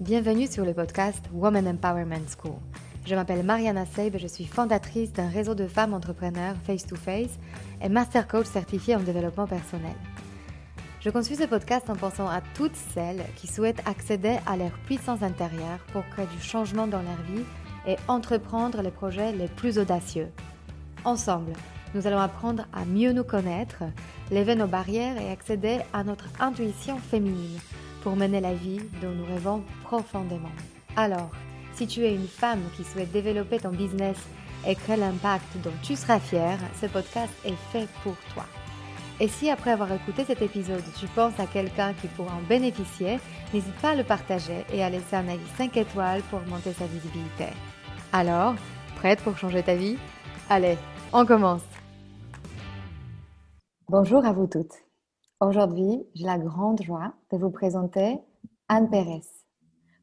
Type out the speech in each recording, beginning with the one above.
Bienvenue sur le podcast Woman Empowerment School. Je m'appelle Mariana Seib et je suis fondatrice d'un réseau de femmes entrepreneurs face-to-face et master coach certifié en développement personnel. Je conçus ce podcast en pensant à toutes celles qui souhaitent accéder à leur puissance intérieure pour créer du changement dans leur vie et entreprendre les projets les plus audacieux. Ensemble, nous allons apprendre à mieux nous connaître, lever nos barrières et accéder à notre intuition féminine pour mener la vie dont nous rêvons profondément. Alors, si tu es une femme qui souhaite développer ton business et créer l'impact dont tu seras fière, ce podcast est fait pour toi. Et si après avoir écouté cet épisode, tu penses à quelqu'un qui pourra en bénéficier, n'hésite pas à le partager et à laisser un avis 5 étoiles pour augmenter sa visibilité. Alors, prête pour changer ta vie? Allez, on commence Bonjour à vous toutes. Aujourd'hui, j'ai la grande joie de vous présenter Anne Pérez,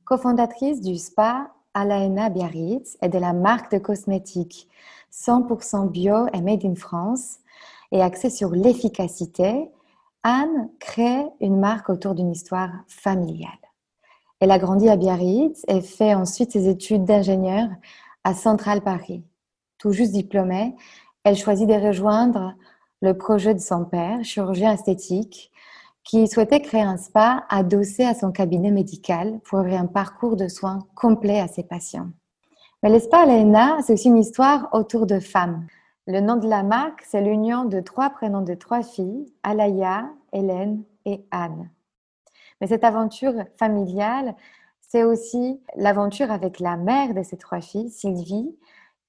cofondatrice du spa Alaena Biarritz et de la marque de cosmétiques 100% bio et made in France et axée sur l'efficacité. Anne crée une marque autour d'une histoire familiale. Elle a grandi à Biarritz et fait ensuite ses études d'ingénieur à Central Paris. Tout juste diplômée, elle choisit de rejoindre le projet de son père, chirurgien esthétique, qui souhaitait créer un spa adossé à son cabinet médical pour avoir un parcours de soins complet à ses patients. Mais le spa Léna, c'est aussi une histoire autour de femmes. Le nom de la marque, c'est l'union de trois prénoms de trois filles, Alaya, Hélène et Anne. Mais cette aventure familiale, c'est aussi l'aventure avec la mère de ces trois filles, Sylvie,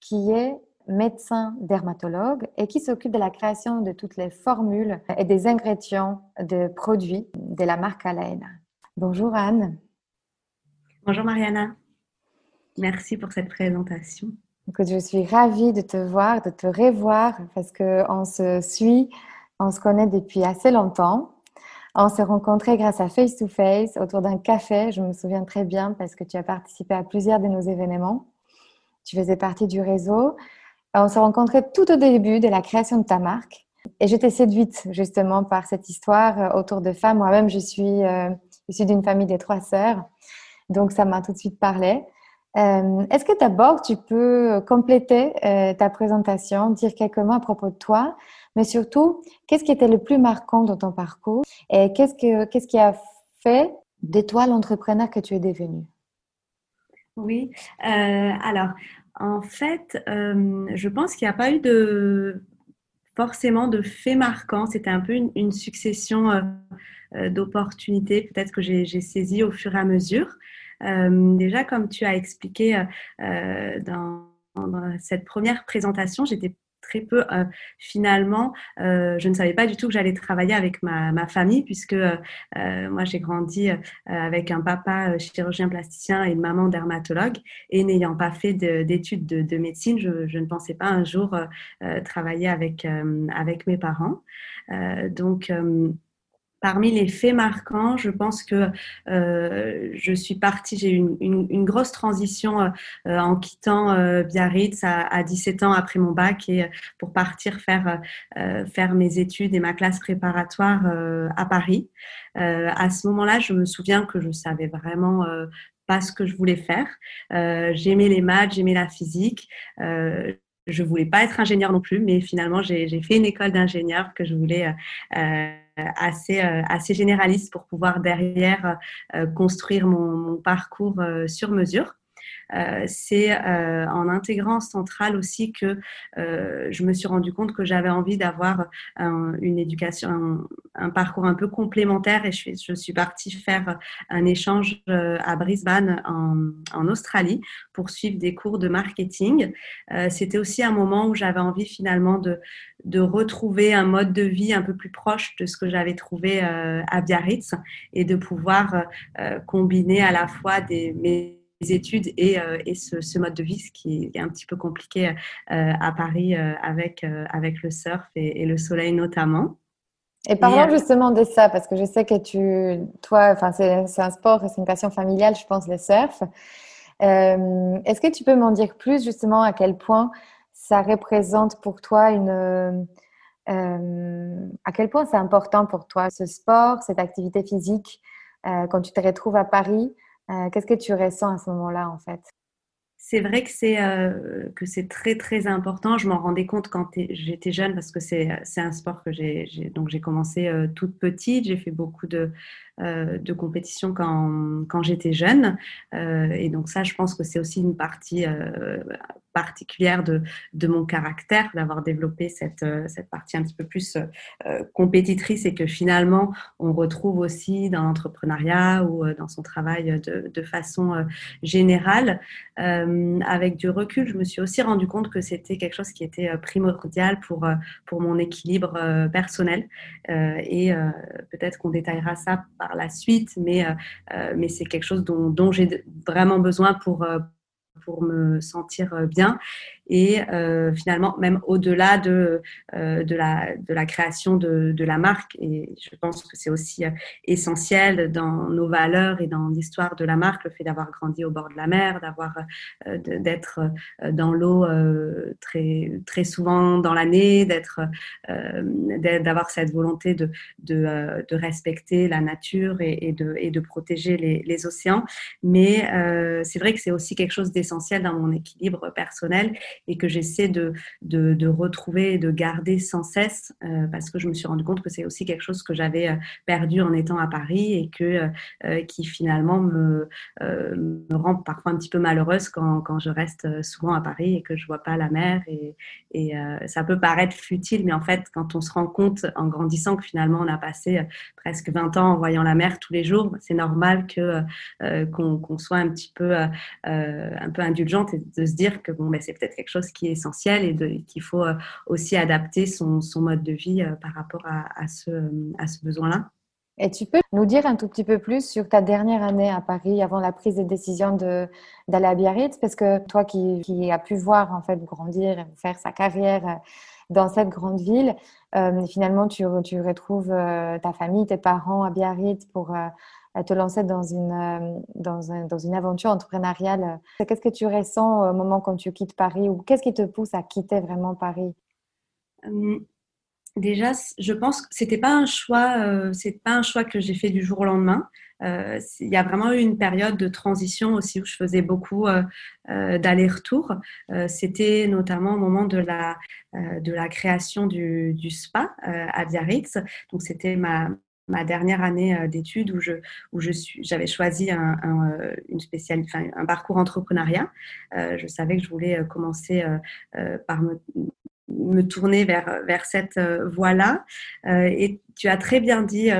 qui est médecin dermatologue et qui s'occupe de la création de toutes les formules et des ingrédients de produits de la marque Alaina. Bonjour Anne. Bonjour Mariana. Merci pour cette présentation. je suis ravie de te voir, de te revoir parce qu'on se suit, on se connaît depuis assez longtemps. On s'est rencontrés grâce à Face to Face autour d'un café. Je me souviens très bien parce que tu as participé à plusieurs de nos événements. Tu faisais partie du réseau. Euh, on s'est rencontrés tout au début de la création de ta marque. Et j'étais séduite justement par cette histoire euh, autour de femmes. Moi-même, je suis euh, issue d'une famille de trois sœurs. Donc, ça m'a tout de suite parlé. Est-ce que d'abord, tu peux compléter ta présentation, dire quelques mots à propos de toi, mais surtout, qu'est-ce qui était le plus marquant dans ton parcours et qu'est-ce, que, qu'est-ce qui a fait de toi l'entrepreneur que tu es devenu Oui, alors en fait, euh, je pense qu'il n'y a pas eu de forcément de faits marquants. C'était un peu une, succession euh, euh, d'opportunités, peut-être que j'ai saisi au fur et à mesure. déjà, comme tu as expliqué dans, cette première présentation, j'étais très peu euh, finalement. Euh, je ne savais pas du tout que j'allais travailler avec ma, ma famille puisque euh, moi j'ai grandi avec un papa chirurgien plasticien et une maman dermatologue et n'ayant pas fait d'études de, de, médecine, je, je, ne pensais pas un jour travailler avec, avec mes parents. donc Parmi les faits marquants, je pense que euh, je suis partie, j'ai eu une, une, grosse transition euh, euh, en quittant Biarritz à, à, 17 ans après mon bac et pour partir faire, faire mes études et ma classe préparatoire à Paris. à ce moment-là, je me souviens que je savais vraiment pas ce que je voulais faire. j'aimais les maths, j'aimais la physique je voulais pas être ingénieur non plus, mais finalement, j'ai fait une école d'ingénieur que je voulais euh, assez, euh, assez généraliste pour pouvoir derrière euh, construire mon, mon parcours sur mesure. Euh, c'est euh, en intégrant Centrale aussi que euh, je me suis rendu compte que j'avais envie d'avoir une éducation, un, parcours un peu complémentaire et je suis, je suis partie faire un échange à Brisbane en, en, Australie pour suivre des cours de marketing. C'était aussi un moment où j'avais envie finalement de, de retrouver un mode de vie un peu plus proche de ce que j'avais trouvé à Biarritz et de pouvoir combiner à la fois des, mes études et, euh, et ce, ce, mode de vie, ce qui est un petit peu compliqué euh, à Paris euh, avec, avec le surf et, le soleil notamment. Et parlons justement de ça, parce que je sais que tu, toi, enfin, c'est un sport, c'est une passion familiale, je pense, le surf. Est-ce que tu peux m'en dire plus justement à quel point ça représente pour toi une, à quel point c'est important pour toi ce sport, cette activité physique quand tu te retrouves à Paris Qu'est-ce que tu ressens à ce moment-là, en fait? C'est vrai que c'est euh, très très important. Je m'en rendais compte quand j'étais jeune parce que c'est un sport que j'ai donc j'ai commencé euh, toute petite. J'ai fait beaucoup de euh, de compétition quand, quand j'étais jeune. Euh, et donc ça, je pense que c'est aussi une partie euh, particulière de, de, mon caractère, d'avoir développé cette, cette partie un petit peu plus compétitrice et que finalement, on retrouve aussi dans l'entrepreneuriat ou dans son travail de, de façon générale. avec du recul, je me suis aussi rendu compte que c'était quelque chose qui était primordial pour, pour mon équilibre personnel. et peut-être qu'on détaillera ça la suite, mais, euh, euh, mais c'est quelque chose dont, dont j'ai vraiment besoin pour, euh, pour me sentir bien et euh, finalement même au-delà de, euh, de, la, de la création de, de, la marque. Et je pense que c'est aussi euh, essentiel dans nos valeurs et dans l'histoire de la marque, le fait d'avoir grandi au bord de la mer, d'avoir d'être dans l'eau très, très souvent dans l'année, d'être d'avoir cette volonté de, de, respecter la nature et, de, et de protéger les océans. Mais c'est vrai que c'est aussi quelque chose d'essentiel dans mon équilibre personnel et que j'essaie de, de, retrouver et de garder sans cesse euh, parce que je me suis rendu compte que c'est aussi quelque chose que j'avais euh, perdu en étant à Paris et que, euh, qui finalement me, rend parfois un petit peu malheureuse quand, quand, je reste souvent à Paris et que je vois pas la mer. Et, et ça peut paraître futile, mais en fait, quand on se rend compte en grandissant que finalement on a passé presque 20 ans en voyant la mer tous les jours, c'est normal que qu'on soit un petit peu un peu indulgente et de se dire que bon, ben, c'est peut-être quelque chose qui est essentiel et qu'il faut euh, aussi adapter son, son, mode de vie euh, par rapport à, ce, à ce besoin-là. Et tu peux nous dire un tout petit peu plus sur ta dernière année à Paris avant la prise de décision d'aller à Biarritz? Parce que toi qui, qui as pu voir en fait grandir faire sa carrière euh, dans cette grande ville, finalement tu, retrouves ta famille, tes parents à Biarritz pour te lancer dans une, euh, dans, un, dans une aventure entrepreneuriale. Qu'est-ce que tu ressens au moment quand tu quittes Paris ou qu'est-ce qui te pousse à quitter vraiment Paris? Hum, Déjà, je pense que c'était pas un choix, euh, c'est pas un choix que j'ai fait du jour au lendemain. Euh, il y a vraiment eu une période de transition aussi où je faisais beaucoup euh, d'allers-retours. c'était notamment au moment de la, de la création du, spa à Biarritz. Donc c'était ma, ma dernière année euh, d'études où je où je suis j'avais choisi un, un, euh, une spéciale, un parcours entrepreneuriat. Euh, je savais que je voulais commencer par me, me tourner vers vers cette voie-là. et tu as très bien dit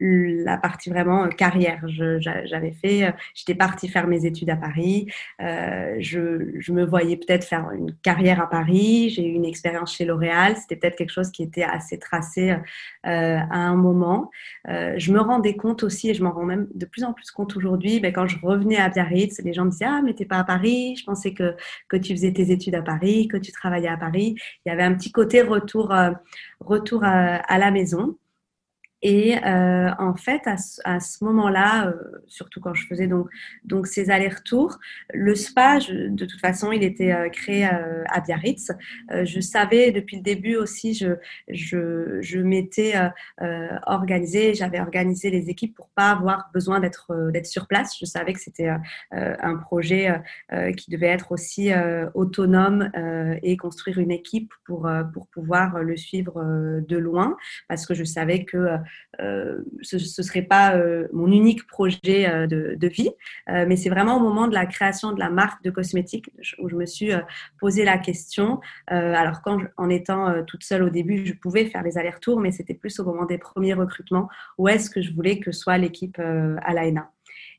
la partie vraiment carrière. J'avais fait, j'étais partie faire mes études à Paris. je, je me voyais peut-être faire une carrière à Paris. J'ai eu une expérience chez L'Oréal. C'était peut-être quelque chose qui était assez tracé à un moment. je me rendais compte aussi, et je m'en rends même de plus en plus compte aujourd'hui, ben, quand je revenais à Biarritz, les gens me disaient Ah, mais t'es pas à Paris. Je pensais que, que tu faisais tes études à Paris, que tu travaillais à Paris. Il y avait un petit côté retour, retour à, la maison. Et euh, en fait, à, à ce moment-là, euh, surtout quand je faisais donc, donc ces allers-retours, le spa, de toute façon, il était euh, créé euh, à Biarritz. Euh, je savais depuis le début aussi, je, je, je m'étais organisée, j'avais organisé les équipes pour pas avoir besoin d'être d'être sur place. Je savais que c'était un projet qui devait être aussi autonome et construire une équipe pour, pour pouvoir le suivre de loin, parce que je savais que euh, ce ne serait pas euh, mon unique projet euh, de, vie, mais c'est vraiment au moment de la création de la marque de cosmétiques où je me suis posé la question. alors, quand en étant toute seule au début, je pouvais faire les allers-retours, mais c'était plus au moment des premiers recrutements où est-ce que je voulais que soit l'équipe à l'AENA?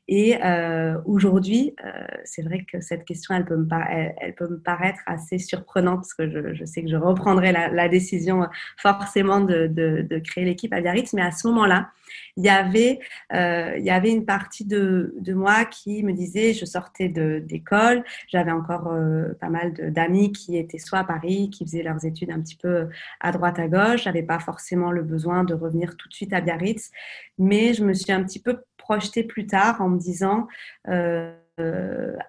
Et euh, aujourd'hui, euh, c'est vrai que cette question, elle peut, me paraître assez surprenante parce que je, je sais que je reprendrai la, décision forcément de, créer l'équipe à Biarritz. Mais à ce moment-là, il y avait, euh, une partie de, de, moi qui me disait, je sortais d'école, j'avais encore euh, pas mal d'amis qui étaient soit à Paris, qui faisaient leurs études un petit peu à droite à gauche, j'avais pas forcément le besoin de revenir tout de suite à Biarritz, mais je me suis un petit peu projeter plus tard en me disant euh,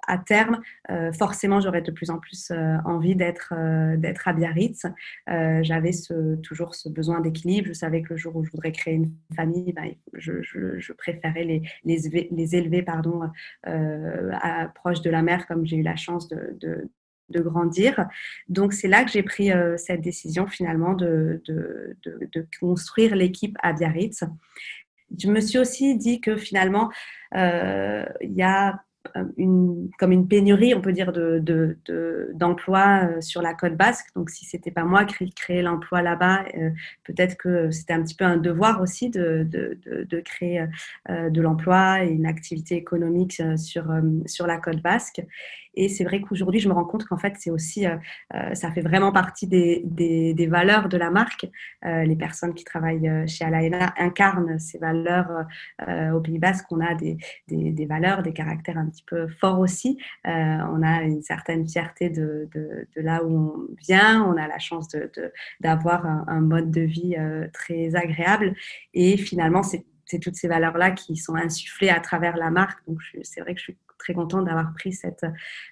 à terme, forcément, j'aurais de plus en plus envie d'être d'être à Biarritz. J'avais toujours ce besoin d'équilibre. Je savais que le jour où je voudrais créer une famille, ben, je, préférais les, les, les élever pardon, à, proche de la mer, comme j'ai eu la chance de, de grandir. Donc c'est là que j'ai pris euh, cette décision finalement de, de, de, construire l'équipe à Biarritz. Je me suis aussi dit que finalement, euh, il y a comme une pénurie, on peut dire, d'emplois de, de, sur la côte basque. Donc, si c'était pas moi qui créais l'emploi là-bas, euh, peut-être que c'était un petit peu un devoir aussi de, créer de l'emploi et une activité économique sur, sur la côte basque. Et c'est vrai qu'aujourd'hui, je me rends compte qu'en fait, c'est aussi, euh, euh, ça fait vraiment partie des, des, valeurs de la marque. Euh, les personnes qui travaillent chez Alaina incarnent ces valeurs au Pays Basque. On a des, des, valeurs, des caractères un petit peu forts aussi. on a une certaine fierté de, de, de, là où on vient. On a la chance d'avoir un, un, mode de vie très agréable. Et finalement, c'est toutes ces valeurs-là qui sont insufflées à travers la marque. Donc, c'est vrai que je suis très contente d'avoir pris cette,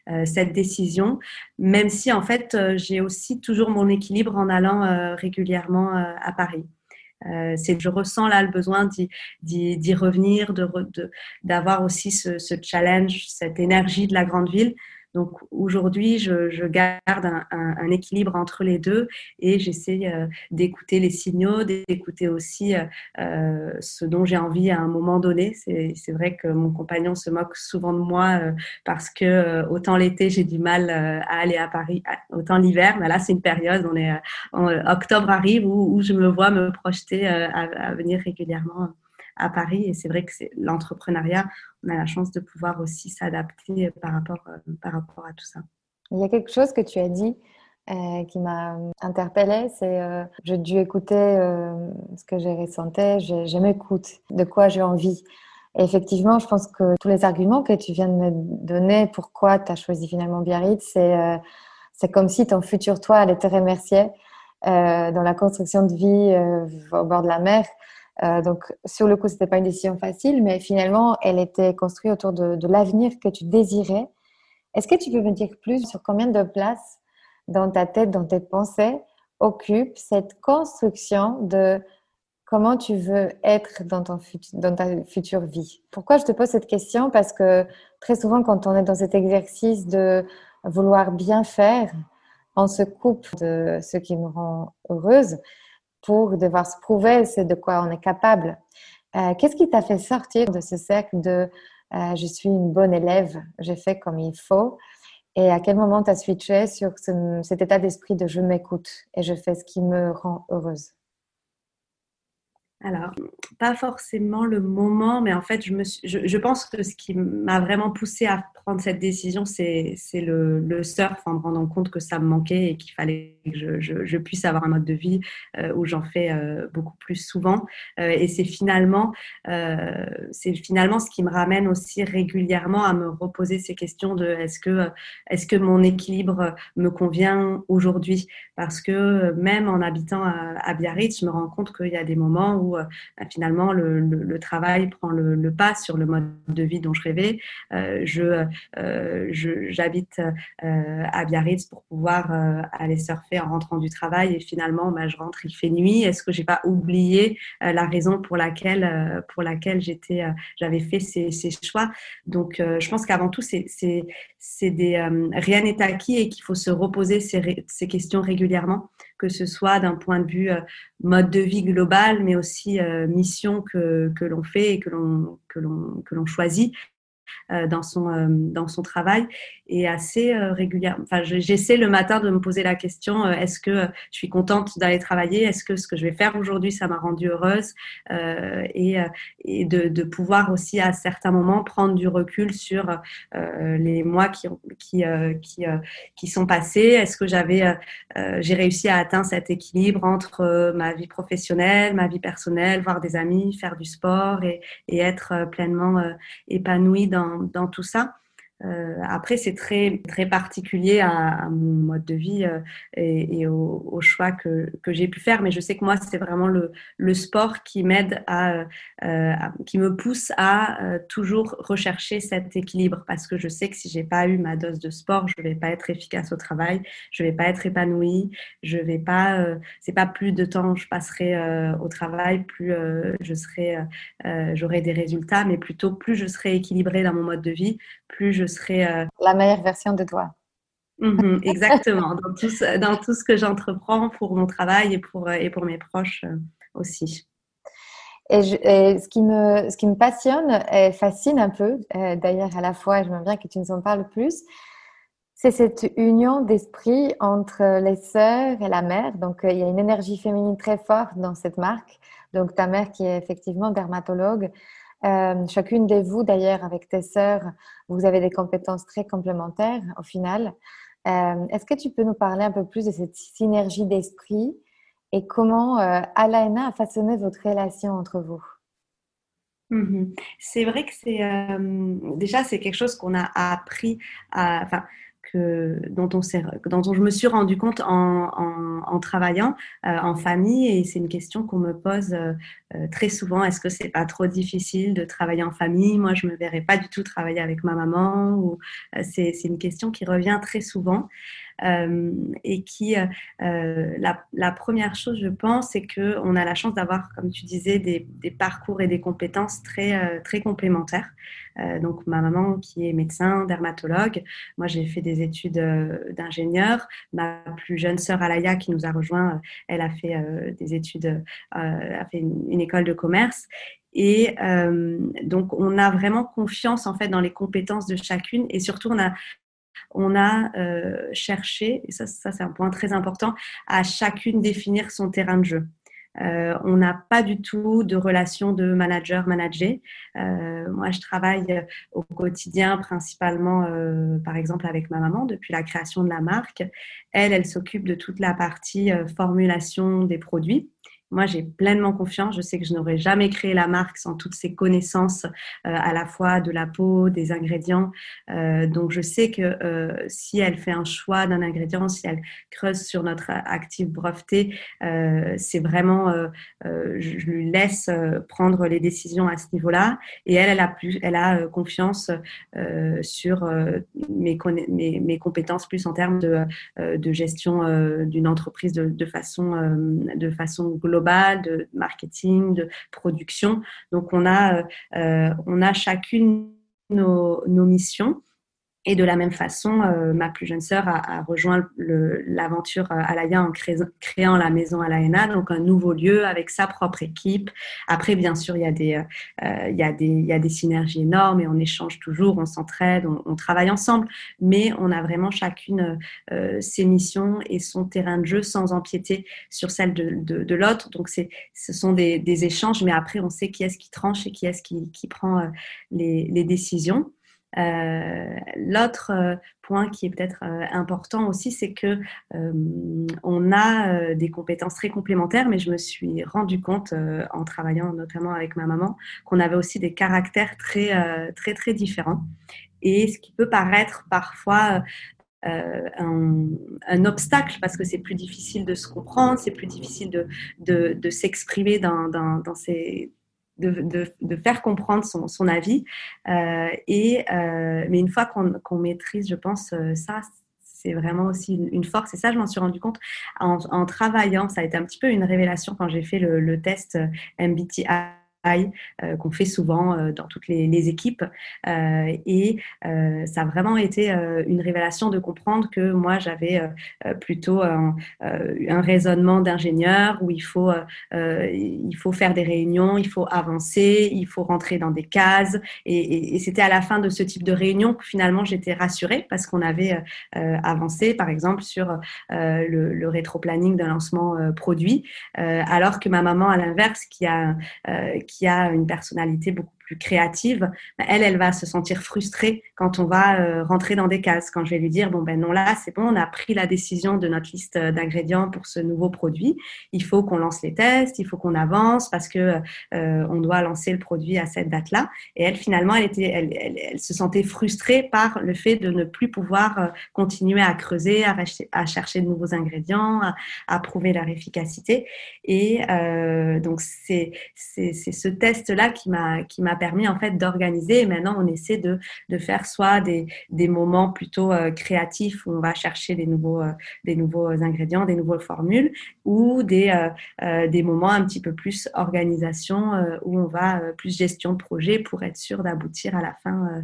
euh, cette décision, même si en fait, euh, j'ai aussi toujours mon équilibre en allant euh, régulièrement à Paris. c'est je ressens là le besoin d'y revenir, d'avoir de, aussi ce, ce, challenge, cette énergie de la grande ville. Donc aujourd'hui, je, garde un, équilibre entre les deux et j'essaie euh, d'écouter les signaux, d'écouter aussi euh, euh, ce dont j'ai envie à un moment donné. C'est vrai que mon compagnon se moque souvent de moi parce que autant l'été, j'ai du mal à aller à Paris, autant l'hiver, mais là, c'est une période, on est, en, octobre arrive où, je me vois me projeter à venir régulièrement à Paris. Et c'est vrai que l'entrepreneuriat, on a la chance de pouvoir aussi s'adapter par rapport, euh, par rapport à tout ça. Il y a quelque chose que tu as dit euh, qui m'a interpellée, c'est euh, j'ai dû écouter ce que j'ai ressenti, je, m'écoute, de quoi j'ai envie. Et effectivement, je pense que tous les arguments que tu viens de me donner, pourquoi tu as choisi finalement Biarritz, c'est comme si ton futur toi allait te remercier dans la construction de vie au bord de la mer. Euh, donc, sur le coup, c'était pas une décision facile, mais finalement, elle était construite autour de, l'avenir que tu désirais. Est-ce que tu peux me dire plus sur combien de place dans ta tête, dans tes pensées, occupe cette construction de comment tu veux être dans, ton dans ta future vie? Pourquoi je te pose cette question? Parce que très souvent, quand on est dans cet exercice de vouloir bien faire, on se coupe de ce qui nous rend heureuse pour devoir se prouver c'est de quoi on est capable. Euh, qu'est-ce qui t'a fait sortir de ce cercle de euh, je suis une bonne élève, j'ai fait comme il faut et à quel moment tu as switché sur cet état d'esprit de je m'écoute et je fais ce qui me rend heureuse? Alors, pas forcément le moment, mais en fait, je, me je, pense que ce qui m'a vraiment poussé à prendre cette décision, c'est le, le, surf, en me rendant compte que ça me manquait et qu'il fallait que je, je, puisse avoir un mode de vie euh, où j'en fais euh, beaucoup plus souvent. Euh, et c'est finalement, c'est finalement ce qui me ramène aussi régulièrement à me reposer ces questions de est-ce que, est -ce que mon équilibre me convient aujourd'hui? Parce que même en habitant à, Biarritz, je me rends compte qu'il y a des moments où bah, finalement le, travail prend le, pas sur le mode de vie dont je rêvais. je j'habite à Biarritz pour pouvoir aller surfer en rentrant du travail et finalement bah, je rentre, il fait nuit. Est-ce que j'ai pas oublié euh, la raison pour laquelle, euh, pour laquelle j'étais, euh, j'avais fait ces, choix? Donc je pense qu'avant tout, rien n'est acquis et qu'il faut se reposer ces, questions régulièrement, que ce soit d'un point de vue mode de vie global, mais aussi mission que, l'on fait et que l'on choisit. Euh, dans, son, euh, dans son travail et assez euh, régulièrement. Enfin, j'essaie le matin de me poser la question est-ce que je suis contente d'aller travailler? Est-ce que ce que je vais faire aujourd'hui, ça m'a rendue heureuse? Et, et de, pouvoir aussi à certains moments prendre du recul sur les mois qui, qui, qui, qui sont passés. Est-ce que j'avais, j'ai réussi à atteindre cet équilibre entre ma vie professionnelle, ma vie personnelle, voir des amis, faire du sport et, et être pleinement épanouie dans dans, tout ça. Euh, après, c'est très, très particulier à, mon mode de vie euh, et, au, choix que, que j'ai pu faire. Mais je sais que moi, c'est vraiment le, le, sport qui m'aide à, euh, qui me pousse à toujours rechercher cet équilibre parce que je sais que si j'ai pas eu ma dose de sport, je vais pas être efficace au travail, je vais pas être épanouie, je vais pas, c'est pas plus de temps je passerai au travail, plus je serai, j'aurai des résultats, mais plutôt plus je serai équilibrée dans mon mode de vie, plus je serai... Euh, La meilleure version de toi. Mhm, exactement, dans tout, dans tout ce que j'entreprends pour mon travail et pour, et pour mes proches euh, aussi. Et, ce, qui me, ce qui me passionne et fascine un peu, euh, d'ailleurs à la fois, j'aimerais bien que tu nous en parles plus, c'est cette union d'esprit entre les sœurs et la mère. Donc, il y a une énergie féminine très forte dans cette marque. Donc, ta mère qui est effectivement dermatologue, euh, chacune de vous, d'ailleurs, avec tes sœurs, vous avez des compétences très complémentaires au final. Euh, est-ce que tu peux nous parler un peu plus de cette synergie d'esprit et comment euh, Alaina a façonné votre relation entre vous? Mmh C'est vrai que c'est déjà c'est quelque chose qu'on a appris à, dont, on dont je me suis rendu compte en, travaillant euh, en famille. Et c'est une question qu'on me pose euh, euh, très souvent. Est-ce que c'est pas trop difficile de travailler en famille? Moi, je me verrais pas du tout travailler avec ma maman. Ou c'est une question qui revient très souvent. Euh, et qui, euh, euh, la, première chose, je pense, c'est qu'on a la chance d'avoir, comme tu disais, des, parcours et des compétences très, très complémentaires. donc, ma maman qui est médecin, dermatologue, moi j'ai fait des études d'ingénieur. Ma plus jeune sœur Alaya qui nous a rejoint, elle a fait des études, a fait une, école de commerce. Et donc, on a vraiment confiance en fait dans les compétences de chacune et surtout, on a on a euh, cherché, et ça, c'est un point très important, à chacune définir son terrain de jeu. Euh, on n'a pas du tout de relation de manager-manager. Euh, moi, je travaille au quotidien principalement, par exemple, avec ma maman depuis la création de la marque. Elle, elle s'occupe de toute la partie formulation des produits. Moi, j'ai pleinement confiance. Je sais que je n'aurais jamais créé la marque sans toutes ces connaissances euh, à la fois de la peau, des ingrédients. Euh, donc, je sais que euh, si elle fait un choix d'un ingrédient, si elle creuse sur notre actif breveté, c'est vraiment, je lui laisse prendre les décisions à ce niveau-là. Et elle, elle a, plus, elle a confiance sur mes, compétences plus en termes de, gestion d'une entreprise de façon globale de marketing, de production. Donc, on a, euh, on a chacune nos, nos missions. Et de la même façon, euh, ma plus jeune sœur a, rejoint l'aventure euh, Alaya en créant la maison Alaena, donc un nouveau lieu avec sa propre équipe. Après, bien sûr, il y a des, euh, synergies énormes et on échange toujours, on s'entraide, on, travaille ensemble, mais on a vraiment chacune ses missions et son terrain de jeu sans empiéter sur celle de, l'autre. Donc, ce sont des, échanges, mais après, on sait qui est-ce qui tranche et qui est-ce qui, prend les décisions. Euh, l'autre euh, point qui est peut-être euh, important aussi, c'est que on a des compétences très complémentaires, mais je me suis rendu compte en travaillant notamment avec ma maman qu'on avait aussi des caractères très très très différents. Et ce qui peut paraître parfois un, obstacle parce que c'est plus difficile de se comprendre, c'est plus difficile de, s'exprimer dans, dans, ces, de, faire comprendre son, avis. Euh, et, euh, mais une fois qu'on maîtrise, je pense, euh, ça, c'est vraiment aussi une, force. Et ça, je m'en suis rendu compte en, travaillant. Ça a été un petit peu une révélation quand j'ai fait le, le test MBTI qu'on fait souvent euh, dans toutes les, équipes. Euh, et ça a vraiment été une révélation de comprendre que moi, j'avais plutôt un, raisonnement d'ingénieur où il faut, il faut faire des réunions, il faut avancer, il faut rentrer dans des cases. Et, c'était à la fin de ce type de réunion que finalement j'étais rassurée parce qu'on avait avancé, par exemple, sur le, le rétro-planning d'un lancement produit, alors que ma maman, à l'inverse, qui a qui a une personnalité beaucoup créative, bah, elle, elle va se sentir frustrée quand on va rentrer dans des cases. Quand je vais lui dire, bon ben non, là, c'est bon, on a pris la décision de notre liste d'ingrédients pour ce nouveau produit. Il faut qu'on lance les tests, il faut qu'on avance parce que on doit lancer le produit à cette date-là. Et elle, finalement, elle, était, elle, elle, se sentait frustrée par le fait de ne plus pouvoir continuer à creuser, à, chercher de nouveaux ingrédients, à, prouver leur efficacité. Et euh, donc, c'est ce test-là qui m'a permis en fait d'organiser. Et maintenant, on essaie de, de faire soit des, des moments plutôt euh, créatifs où on va chercher des nouveaux, euh, des nouveaux ingrédients, des nouvelles formules, ou des, des moments un petit peu plus organisation où on va plus gestion de projet pour être sûr d'aboutir à la fin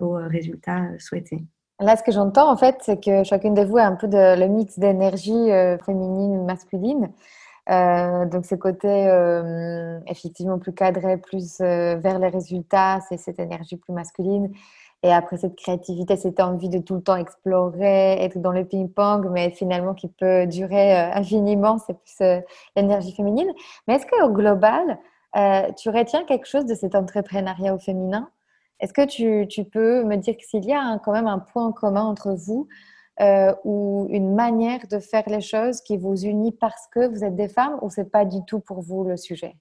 au résultat souhaité. Là, ce que j'entends, en fait, c'est que chacune de vous a un peu le mix d'énergie euh, féminine, masculine. Euh, donc, ce côté euh, effectivement plus cadré, plus vers les résultats, c'est cette énergie plus masculine. Et après, cette créativité, cette envie de tout le temps explorer, être dans le ping-pong, mais finalement qui peut durer infiniment, c'est plus l'énergie féminine. Mais est-ce qu'au global, tu retiens quelque chose de cet entrepreneuriat au féminin? Est-ce que tu, peux me dire s'il y a quand même un point commun entre vous euh, ou une manière de faire les choses qui vous unit parce que vous êtes des femmes ou c'est pas du tout pour vous le sujet?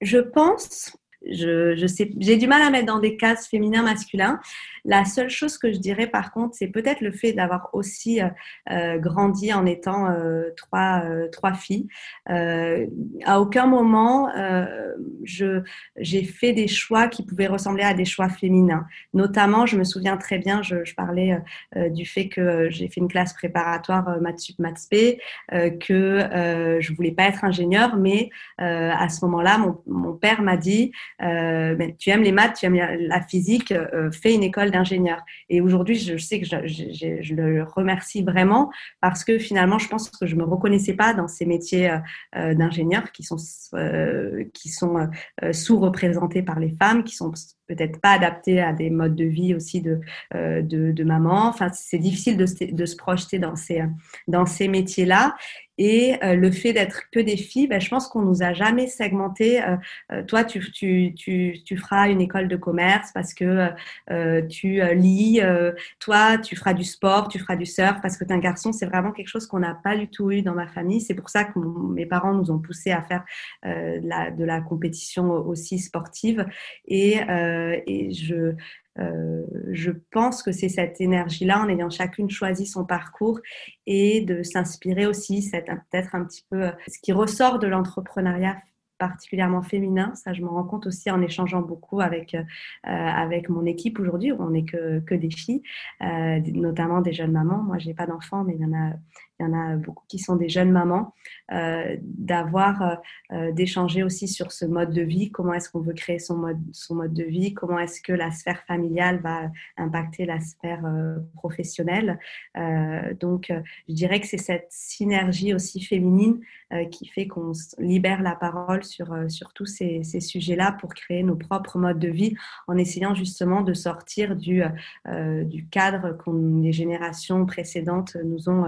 Je pense j'ai du mal à mettre dans des cases féminin, masculin. La seule chose que je dirais par contre, c'est peut-être le fait d'avoir aussi euh, euh, grandi en étant euh, trois, trois filles. à aucun moment, j'ai fait des choix qui pouvaient ressembler à des choix féminins. Notamment, je me souviens très bien, je, parlais du fait que j'ai fait une classe préparatoire maths sup, maths que je voulais pas être ingénieure, mais à ce moment-là, mon, père m'a dit tu aimes les maths, tu aimes la physique, fais une école Et aujourd'hui, je sais que je, le remercie vraiment parce que finalement, je pense que je me reconnaissais pas dans ces métiers euh, d'ingénieur qui sont qui sont sous-représentés par les femmes, qui sont peut-être pas adaptés à des modes de vie aussi de, de, de maman. Enfin, c'est difficile de, de, se projeter dans ces, dans ces métiers-là. Et euh, le fait d'être que des filles, ben, je pense qu'on nous a jamais segmenté. Euh, euh, toi, tu, tu, tu, tu, feras une école de commerce parce que tu lis. toi, tu feras du sport, tu feras du surf parce que tu es un garçon. C'est vraiment quelque chose qu'on n'a pas du tout eu dans ma famille. C'est pour ça que mes parents nous ont poussé à faire de la, de, la, compétition aussi sportive. Et, et je, euh, je pense que c'est cette énergie-là, en ayant chacune choisi son parcours et de s'inspirer aussi, c'est peut-être un petit peu euh, ce qui ressort de l'entrepreneuriat particulièrement féminin. Ça, je me rends compte aussi en échangeant beaucoup avec, euh, avec mon équipe aujourd'hui, on n'est que, que des filles, notamment des jeunes mamans. Moi, j'ai pas d'enfants, mais il y en a il y en a beaucoup qui sont des jeunes mamans, euh, d'avoir, euh, euh, d'échanger aussi sur ce mode de vie, comment est-ce qu'on veut créer son mode, son mode de vie, comment est-ce que la sphère familiale va impacter la sphère professionnelle? donc, je dirais que c'est cette synergie aussi féminine qui fait qu'on libère la parole sur, sur tous ces, ces sujets-là pour créer nos propres modes de vie en essayant justement de sortir du, du cadre que les générations précédentes nous ont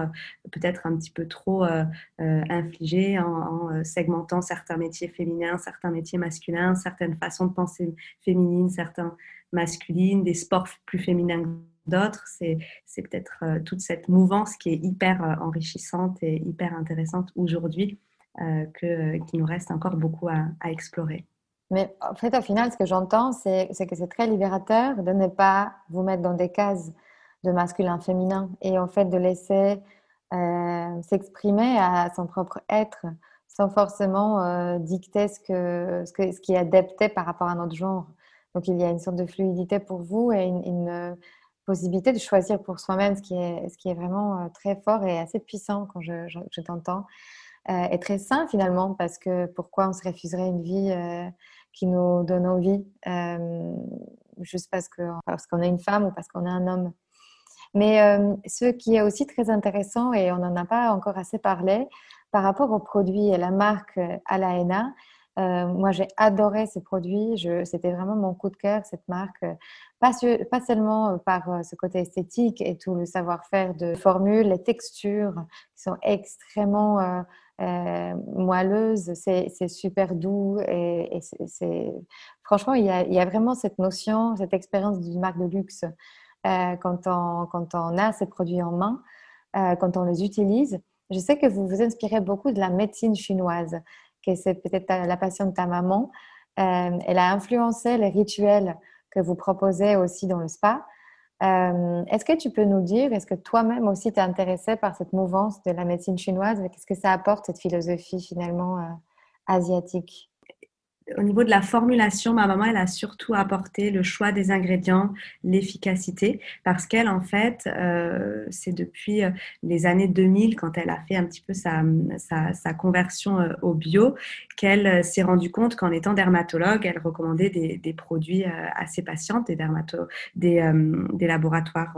peut-être un petit peu trop euh, euh, infligé en, euh, segmentant certains métiers féminins, certains métiers masculins, certaines façons de penser féminines, certains masculines, des sports plus féminins que d'autres. C'est, c'est peut-être toute cette mouvance qui est hyper enrichissante et hyper intéressante aujourd'hui que, qu'il nous reste encore beaucoup à, à, explorer. Mais en fait, au final, ce que j'entends, c'est, c'est que c'est très libérateur de ne pas vous mettre dans des cases de masculin-féminin et en fait de laisser euh, s'exprimer à son propre être sans forcément euh, dicter ce, que, ce, qui est adapté par rapport à notre genre. Donc il y a une sorte de fluidité pour vous et une, possibilité de choisir pour soi-même ce, qui est, ce qui est vraiment euh, très fort et assez puissant quand je, je, t'entends. Euh, et très sain finalement parce que pourquoi on se refuserait une vie qui nous donne envie juste parce qu'on parce qu'on est une femme ou parce qu'on est un homme? Mais euh, ce qui est aussi très intéressant, et on n'en a pas encore assez parlé, par rapport aux produits et la marque euh, Alaena, euh, moi j'ai adoré ces produits, c'était vraiment mon coup de cœur, cette marque, pas, seulement par ce côté esthétique et tout le savoir-faire de formules, les textures qui sont extrêmement moelleuse, c'est super doux et, franchement, il y, a, vraiment cette notion, cette expérience d'une marque de luxe quand, on, quand on a ces produits en main, quand on les utilise. Je sais que vous vous inspirez beaucoup de la médecine chinoise, que c'est peut-être la passion de ta maman. elle a influencé les rituels que vous proposez aussi dans le spa. Euh, est-ce que tu peux nous dire, est-ce que toi-même aussi tu es intéressé par cette mouvance de la médecine chinoise? Qu'est-ce que ça apporte, cette philosophie finalement euh, asiatique? Au niveau de la formulation, ma maman, elle a surtout apporté le choix des ingrédients, l'efficacité, parce qu'elle, en fait, euh, c'est depuis euh, les années 2000, quand elle a fait un petit peu sa, sa, conversion euh, au bio, qu'elle s'est rendue compte qu'en étant dermatologue, elle recommandait des, des produits à ses patientes, des, des, des laboratoires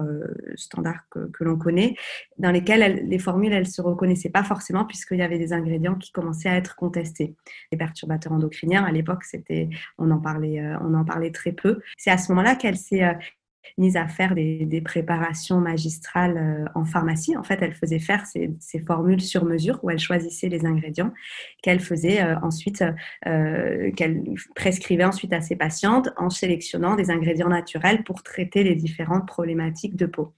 standards que, que l'on connaît, dans lesquels les formules, elles ne se reconnaissaient pas forcément, puisqu'il y avait des ingrédients qui commençaient à être contestés. Les perturbateurs endocriniens, à c'était, on en parlait, euh, on en parlait très peu. C'est à ce moment-là qu'elle s'est euh, mise à faire des, préparations magistrales euh, en pharmacie. En fait, elle faisait faire ces, formules sur mesure où elle choisissait les ingrédients qu'elle faisait ensuite, qu'elle prescrivait ensuite à ses patientes en sélectionnant des ingrédients naturels pour traiter les différentes problématiques de peau.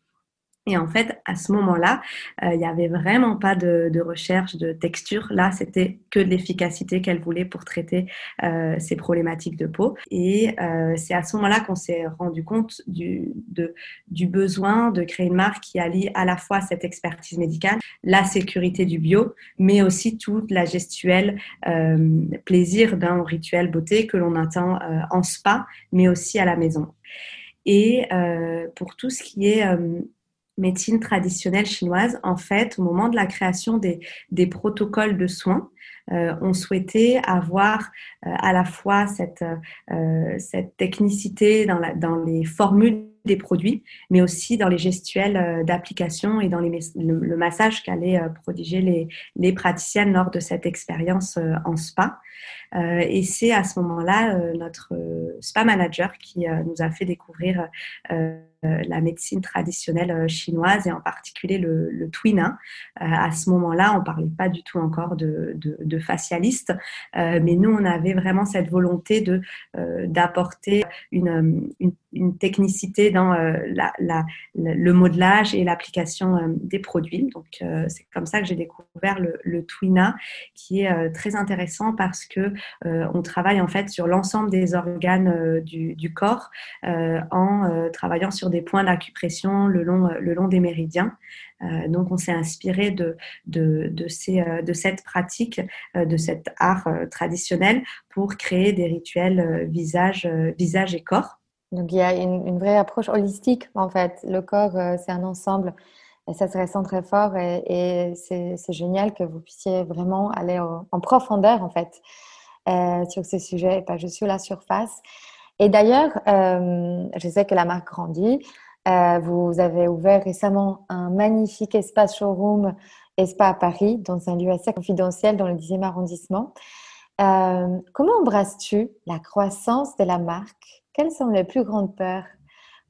Et en fait, à ce moment-là, euh, il n'y avait vraiment pas de, recherche de texture. Là, c'était que de l'efficacité qu'elle voulait pour traiter euh, ces problématiques de peau. Et euh, c'est à ce moment-là qu'on s'est rendu compte du, du besoin de créer une marque qui allie à la fois cette expertise médicale, la sécurité du bio, mais aussi toute la gestuelle plaisir d'un rituel beauté que l'on attend en spa, mais aussi à la maison. Et pour tout ce qui est médecine traditionnelle chinoise, en fait, au moment de la création des, des protocoles de soins, euh, on souhaitait avoir euh, à la fois cette, euh, technicité dans, les formules des produits, mais aussi dans les gestuels d'application et dans le, massage qu'allaient prodiger les, praticiennes lors de cette expérience en spa. et c'est à ce moment-là notre spa manager qui nous a fait découvrir la médecine traditionnelle chinoise et en particulier le, le. Euh, à ce moment-là, on ne parlait pas du tout encore de, facialiste, mais nous, on avait vraiment cette volonté de d'apporter une, une, technicité dans la, le modelage et l'application des produits. Donc, c'est comme ça que j'ai découvert le, le, Twina, qui est très intéressant parce que on travaille en fait sur l'ensemble des organes du, du, corps en travaillant sur des points d'acupression le long, le long des méridiens. Euh, donc, on s'est inspiré de, de, de, ces, euh, de cette pratique, euh, de cet art traditionnel pour créer des rituels visage, visage et corps. Donc, il y a une, vraie approche holistique, en fait. Le corps, c'est un ensemble et ça se ressent très fort et, c'est génial que vous puissiez vraiment aller en profondeur, en fait, sur ces sujets et pas juste sur la surface. Et d'ailleurs, je sais que la marque grandit. Euh, vous avez ouvert récemment un magnifique espace showroom Espa à Paris, dans un lieu assez confidentiel dans le 10e arrondissement. Euh, comment embrasses-tu la croissance de la marque? Quelles sont les plus grandes peurs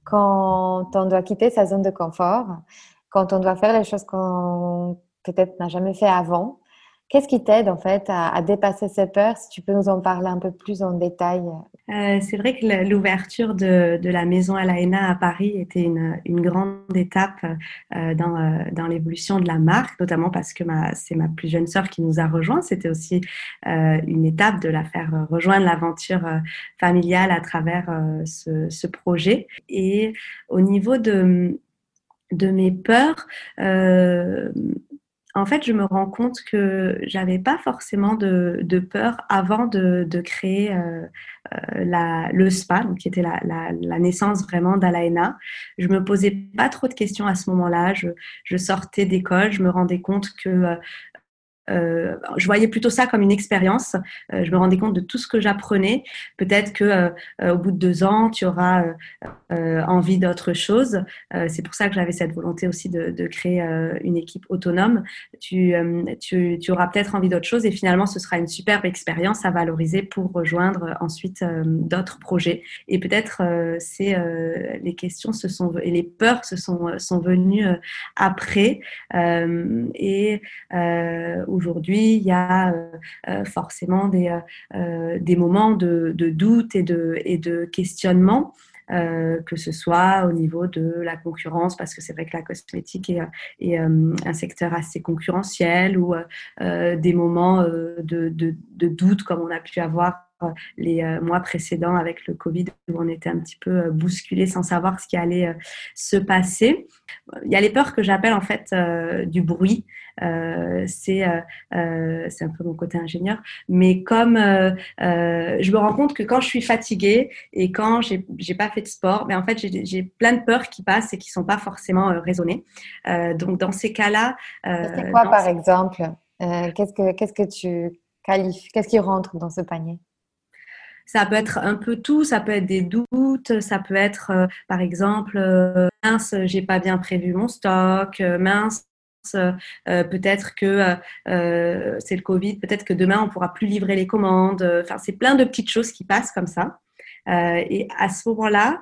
quand on doit quitter sa zone de confort, quand on doit faire les choses qu'on peut-être n'a jamais fait avant? Qu'est-ce qui t'aide en fait à, dépasser ces peurs Si tu peux nous en parler un peu plus en détail? Euh, c'est vrai que l'ouverture de, la maison Alaina à Paris était une, grande étape euh, dans, euh, dans l'évolution de la marque, notamment parce que c'est ma plus jeune sœur qui nous a rejoints. C'était aussi une étape de la faire rejoindre l'aventure familiale à travers ce, projet. Et au niveau de mes peurs, en fait, je me rends compte que j'avais pas forcément de, peur avant de, créer euh, euh, la, le spa, donc qui était la, naissance vraiment d'Alaena. Je me posais pas trop de questions à ce moment-là. Je, je sortais d'école, je me rendais compte que euh, je voyais plutôt ça comme une expérience. Euh, je me rendais compte de tout ce que j'apprenais. Peut-être que euh, au bout de deux ans, tu auras envie d'autre chose. c'est pour ça que j'avais cette volonté aussi de, créer une équipe autonome. Tu, auras peut-être envie d'autre chose et finalement, ce sera une superbe expérience à valoriser pour rejoindre ensuite d'autres projets. Et peut-être c'est les questions et les peurs se sont sont venues après aujourd'hui, il y a forcément des, des moments de, doute et de, et de questionnement. Euh, que ce soit au niveau de la concurrence, parce que c'est vrai que la cosmétique est, est euh, un secteur assez concurrentiel, ou euh, des moments de, de, doute comme on a pu avoir les mois précédents avec le Covid où on était un petit peu bousculé sans savoir ce qui allait se passer. Il y a les peurs que j'appelle en fait du bruit. c'est un peu mon côté ingénieur, mais comme je me rends compte que quand je suis fatiguée et quand j'ai pas fait de sport, mais ben, en fait j'ai plein de peurs qui passent et qui sont pas forcément raisonnées. donc dans ces cas-là, c'est quoi par exemple Qu'est-ce que qu'est-ce que tu qualifies Qu'est-ce qui rentre dans ce panier? Ça peut être un peu tout, ça peut être des doutes, ça peut être euh, par exemple euh, mince, j'ai pas bien prévu mon stock, euh, mince, peut-être que c'est le Covid, peut-être que demain on pourra plus livrer les commandes. Enfin, c'est plein de petites choses qui passent comme ça. et à ce moment-là,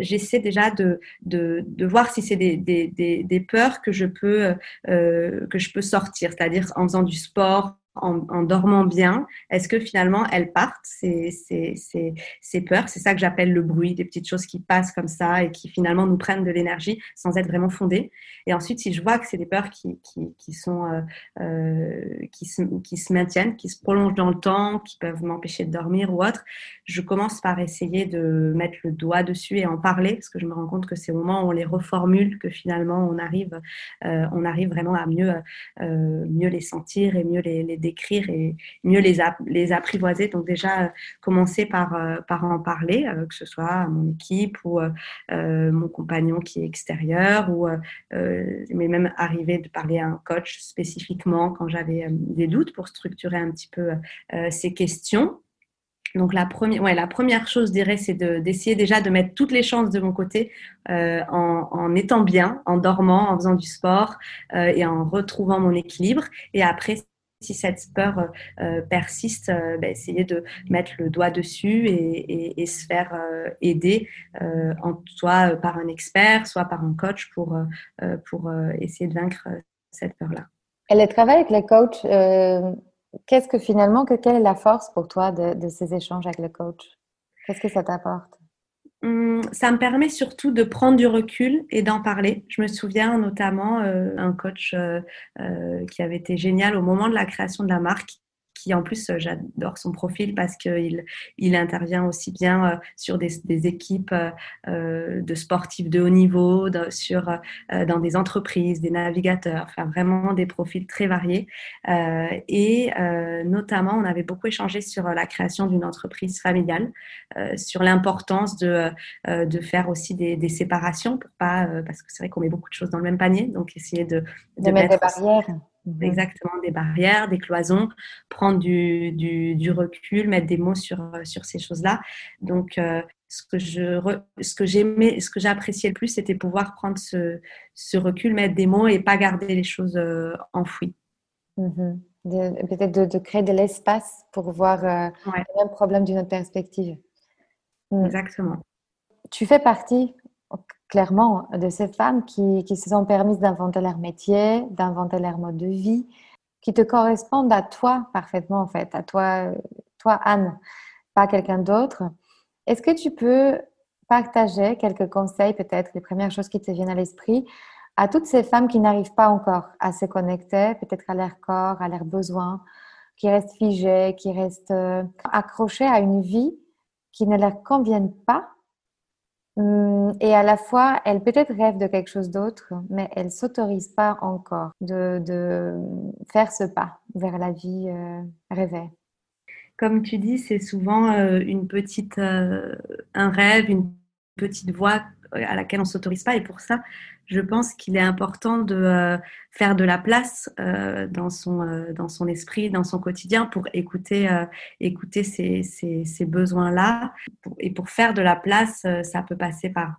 j'essaie déjà de, de, de, voir si c'est des, des, des, des, peurs que je peux, que je peux sortir, c'est-à-dire en faisant du sport, en, dormant bien, est-ce que finalement elles partent, ces, ces, ces, ces peurs? C'est ça que j'appelle le bruit, des petites choses qui passent comme ça et qui finalement nous prennent de l'énergie sans être vraiment fondées. Et ensuite, si je vois que c'est des peurs qui, qui, qui sont, euh, euh, qui, se, qui se maintiennent, qui se prolongent dans le temps, qui peuvent m'empêcher de dormir ou autre, je commence par essayer de mettre le doigt dessus et en parler, parce que je me rends compte que c'est au moment où on les reformule que finalement on arrive, euh, on arrive vraiment à mieux, mieux les sentir et mieux les, les d'écrire et mieux les, les apprivoiser. Donc déjà, commencer par, euh, par en parler, euh, que ce soit à mon équipe ou euh, mon compagnon qui est extérieur, ou mais même arriver de parler à un coach spécifiquement quand j'avais des doutes pour structurer un petit peu ces questions. Donc la première, ouais, la première chose, je dirais, c'est d'essayer déjà de mettre toutes les chances de mon côté en, en, étant bien, en dormant, en faisant du sport et en retrouvant mon équilibre. Et après, si cette peur euh, persiste, euh, ben, essayer de mettre le doigt dessus et, se faire euh, aider, soit par un expert, soit par un coach pour, pour essayer de vaincre cette peur-là. Et le travail avec les coachs, qu'est-ce que finalement, que, quelle est la force pour toi de, ces échanges avec le coach? Qu'est-ce que ça t'apporte? Ça me permet surtout de prendre du recul et d'en parler. Je me souviens notamment euh, un coach euh, euh, qui avait été génial au moment de la création de la marque, qui en plus, euh, j'adore son profil parce qu'il il intervient aussi bien euh, sur des, équipes euh, de sportifs de haut niveau, sur, dans des entreprises, des navigateurs, enfin vraiment des profils très variés. et notamment, on avait beaucoup échangé sur la création d'une entreprise familiale, sur l'importance de, de faire aussi des, séparations pour pas, parce que c'est vrai qu'on met beaucoup de choses dans le même panier, donc essayer de, de, mettre, des barrières. Mhm. Exactement, des barrières, des cloisons, prendre du, du, recul, mettre des mots sur, sur ces choses-là. Donc, euh, ce que je ce que j'aimais, ce que j'appréciais le plus, c'était pouvoir prendre ce, ce, recul, mettre des mots et pas garder les choses euh, enfouies. Mhm. Peut-être de, créer de l'espace pour voir euh, le même problème d'une autre perspective. Mhm. Exactement. Tu fais partie clairement de ces femmes qui, se sont permises d'inventer leur métier, d'inventer leur mode de vie, qui te correspondent à toi parfaitement en fait, à toi, toi Anne, pas quelqu'un d'autre. Est-ce que tu peux partager quelques conseils, peut-être les premières choses qui te viennent à l'esprit, à toutes ces femmes qui n'arrivent pas encore à se connecter, peut-être à leur corps, à leurs besoins, qui restent figées, qui restent euh, accrochées à une vie qui ne leur convienne pas? Et à la fois, elle peut-être rêve de quelque chose d'autre, mais elle s'autorise pas encore de, de, faire ce pas vers la vie euh, rêvée. Comme tu dis, c'est souvent euh, une petite, euh, un rêve, une petite voix à laquelle on s'autorise pas. Et pour ça, je pense qu'il est important de euh, faire de la place euh, dans, son, euh, dans son esprit, dans son quotidien pour écouter, écouter ces, ces, besoins-là. Et pour faire de la place, ça peut passer par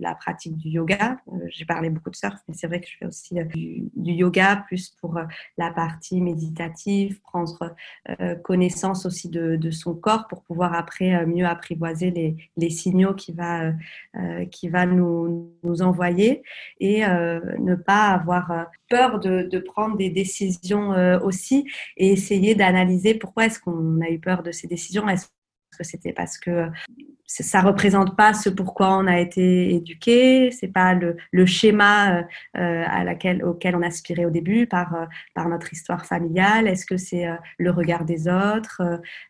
la pratique du yoga. J'ai parlé beaucoup de surf, mais c'est vrai que je fais aussi du, yoga, plus pour la partie méditative, prendre connaissance aussi de, de, son corps pour pouvoir après mieux apprivoiser les, les signaux qu'il va, qui va nous, nous envoyer. Et ne pas avoir peur de, prendre des décisions aussi et essayer d'analyser pourquoi est-ce qu'on a eu peur de ces décisions. Est-ce que c'était parce que ça représente pas ce pourquoi on a été éduqué, c'est pas le, schéma euh, auquel on aspirait au début par, euh, notre histoire familiale? Est-ce que c'est euh, le regard des autres?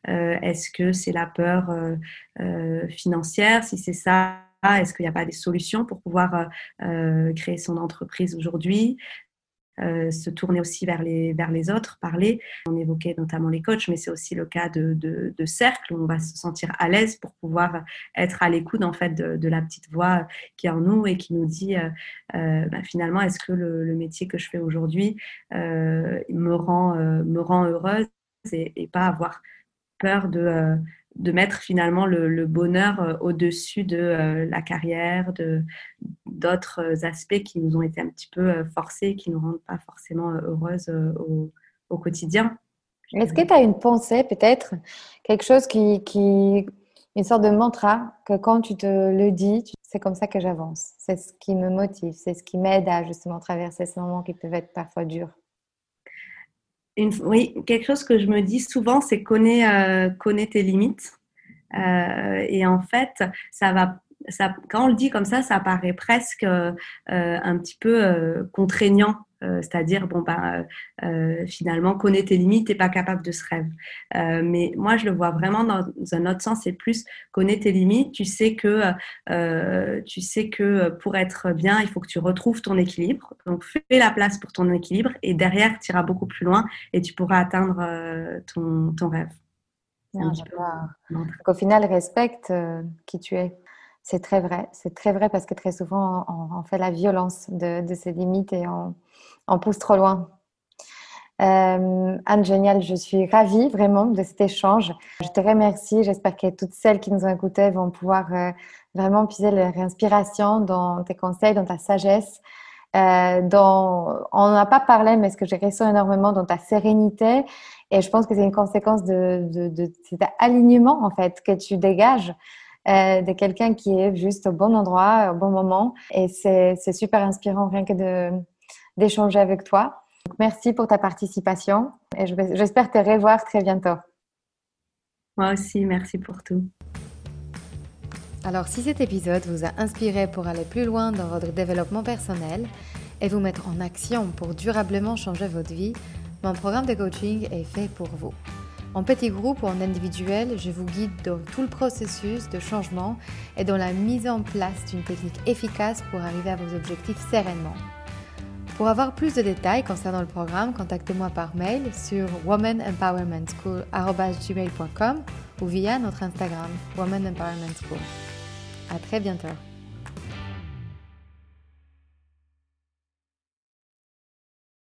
Est-ce que c'est la peur financière? Si c'est ça, est-ce qu'il n'y a pas des solutions pour pouvoir créer son entreprise aujourd'hui euh, se tourner aussi vers les, autres, parler? On évoquait notamment les coachs, mais c'est aussi le cas de, cercles où on va se sentir à l'aise pour pouvoir être à l'écoute en fait de, la petite voix qui est en nous et qui nous dit euh, euh, bah, finalement est-ce que le, métier que je fais aujourd'hui me, rend, heureuse et pas avoir peur de de mettre finalement le, bonheur euh, au-dessus de euh, la carrière, de d'autres aspects qui nous ont été un petit peu euh, forcés, qui ne nous rendent pas forcément heureuses au, quotidien. Est-ce que tu as une pensée, peut-être, quelque chose qui, qui, une sorte de mantra, que quand tu te le dis, c'est comme ça que j'avance. C'est ce qui me motive, c'est ce qui m'aide à justement traverser ces moments qui peuvent être parfois durs oui, quelque chose que je me dis souvent, c'est connais, euh, tes limites. Euh, et en fait, ça va, ça, quand on le dit comme ça, ça paraît presque euh, un petit peu contraignant euh, c'est-à-dire, bon, ben, euh, finalement, connais tes limites, t'es pas capable de ce rêve. Euh, mais moi, je le vois vraiment dans, un autre sens, c'est plus connais tes limites. Tu sais que, tu sais que pour être bien, il faut que tu retrouves ton équilibre. Donc, fais la place pour ton équilibre et derrière, tu iras beaucoup plus loin et tu pourras atteindre ton, ton, rêve. Au final, respecte qui tu es. C'est très vrai. C'est très vrai parce que très souvent, on, fait la violence de, de ces limites et on, pousse trop loin. Euh, Anne, génial, je suis ravie vraiment de cet échange. Je te remercie. J'espère que toutes celles qui nous ont écoutées vont pouvoir euh, vraiment puiser leur inspiration dans tes conseils, dans ta sagesse. Euh, on n'a pas parlé, mais ce que j'ai ressens énormément dans ta sérénité. Et je pense que c'est une conséquence de, cet alignement en fait que tu dégages de quelqu'un qui est juste au bon endroit, au bon moment. Et c'est super inspirant rien que d'échanger avec toi. merci pour ta participation et j'espère te revoir très bientôt. Moi aussi, merci pour tout. Alors si cet épisode vous a inspiré pour aller plus loin dans votre développement personnel et vous mettre en action pour durablement changer votre vie, mon programme de coaching est fait pour vous. En petit groupe ou en individuel, je vous guide dans tout le processus de changement et dans la mise en place d'une technique efficace pour arriver à vos objectifs sereinement. Pour avoir plus de détails concernant le programme, contactez-moi par mail sur womanempowermentschool.com ou via notre Instagram Woman Empowerment School. À très bientôt.